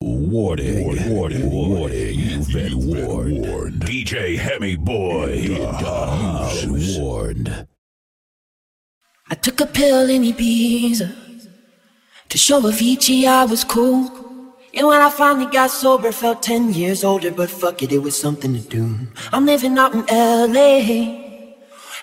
Warning, warning, warning, warning. You've been warned. DJ Hemi Boy, house warned. I took a pill in Ibiza to show Avicii I was cool. And when I finally got sober, felt 10 years older, but fuck it, it was something to do. I'm living out in LA.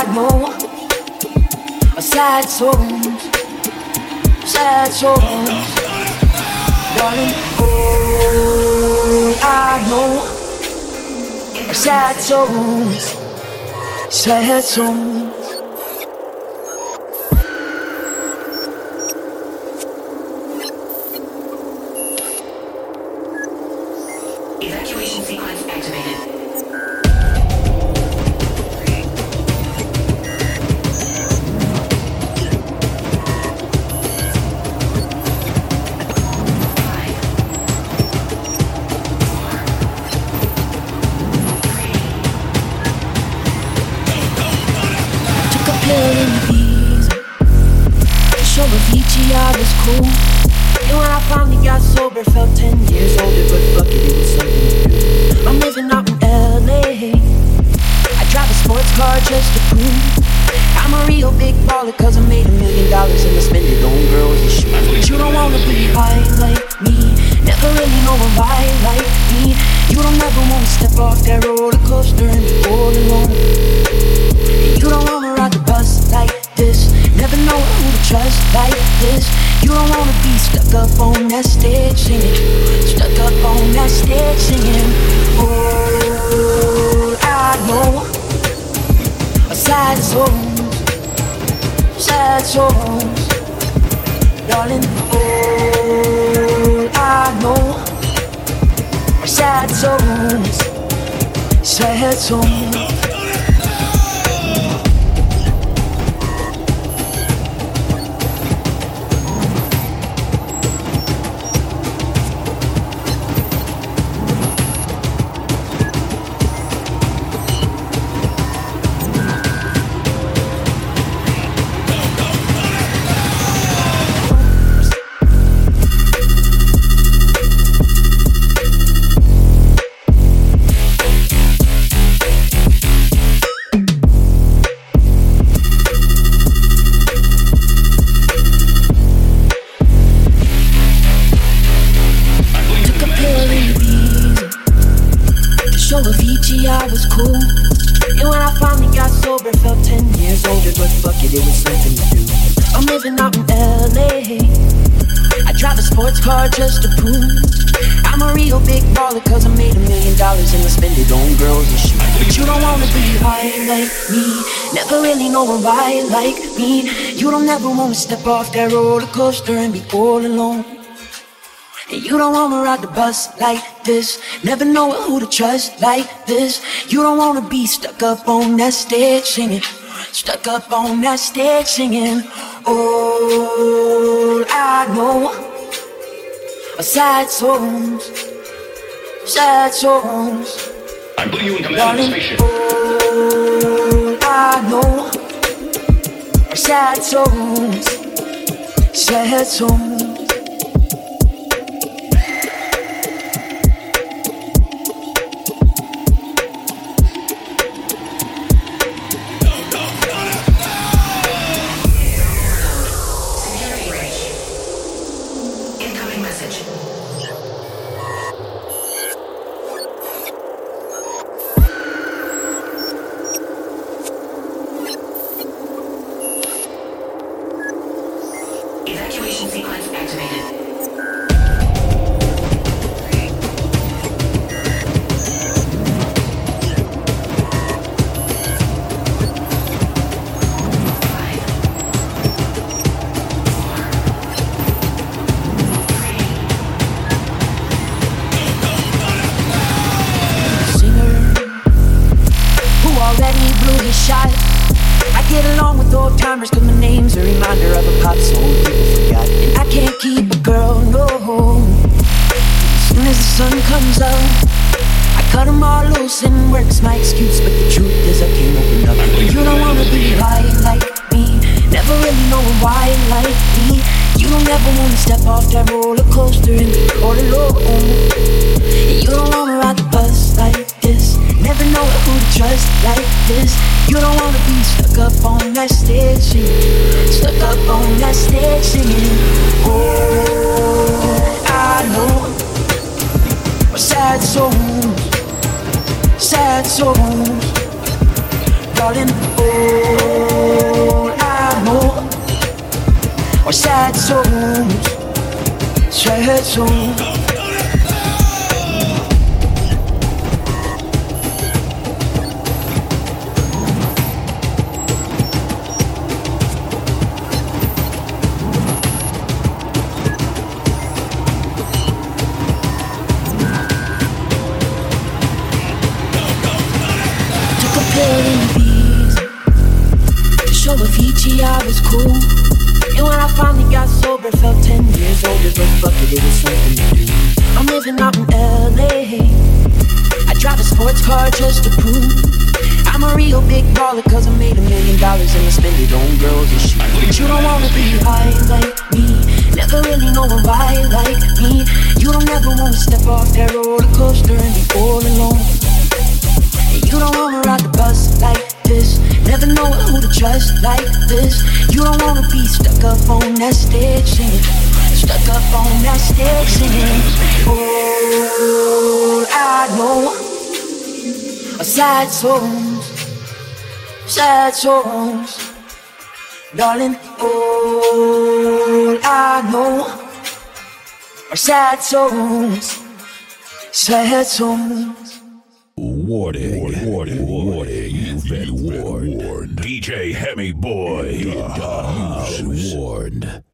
I know a sad songs, sad songs, darling. Oh, I know sad songs, sad songs. Evacuation sequence activated. I was cool. And when I finally got sober, felt 10 years older, but fuck it, it was something do. I'm living out in LA. I drive a sports car just sad songs, darling. Oh, I know a sad songs, sad songs. To show Avicii I was cool. And when I finally got sober, felt 10 years older, but fuck it, it was something to do. I'm living out in LA. I drive a sports car just to prove I'm a real big baller cause I made a million dollars and I spend it on girls and shoes. But you don't wanna be high like me, never really know why like me. You don't ever wanna step off that roller coaster and be all alone. And you don't wanna ride the bus like this. Never know who to trust like this. You don't wanna be stuck up on that stage singing. Stuck up on that stage singing. Oh, I know a sad songs, sad songs. I'm putting you in command of the spaceship. oh, I know a sad songs, sad songs. Evacuation sequence activated. Alzheimer's, cause my name's a reminder of a pop song people forgot. And I can't keep a girl, no. As soon as the sun comes up, I cut them all loose and work's my excuse. But the truth is, I can't open up. You don't You don't wanna be stuck up on that stage singing, stuck up on that stage singing. Oh, I know sad songs, sad songs, darling. All I know sad songs, sad songs. I was cool. And when I finally got sober, felt 10 years older, but fuck it, it was something to do. I'm living out in LA. I drive a sports car just to prove I'm a real big baller, cause I made a million dollars and I spend it on girls and shit. But you don't wanna be high like me, never really knowing why like me. You don't ever wanna step off that roller coaster and be all alone. And you don't wanna ride the bus like this. Never know who to trust like that singing. Stuck up on that singing. Oh, I know. A sad songs, sad songs. Darling, all I know are sad songs, sad songs. Warning, warning, warning, you've been warned. DJ Hemi Boy, house warned.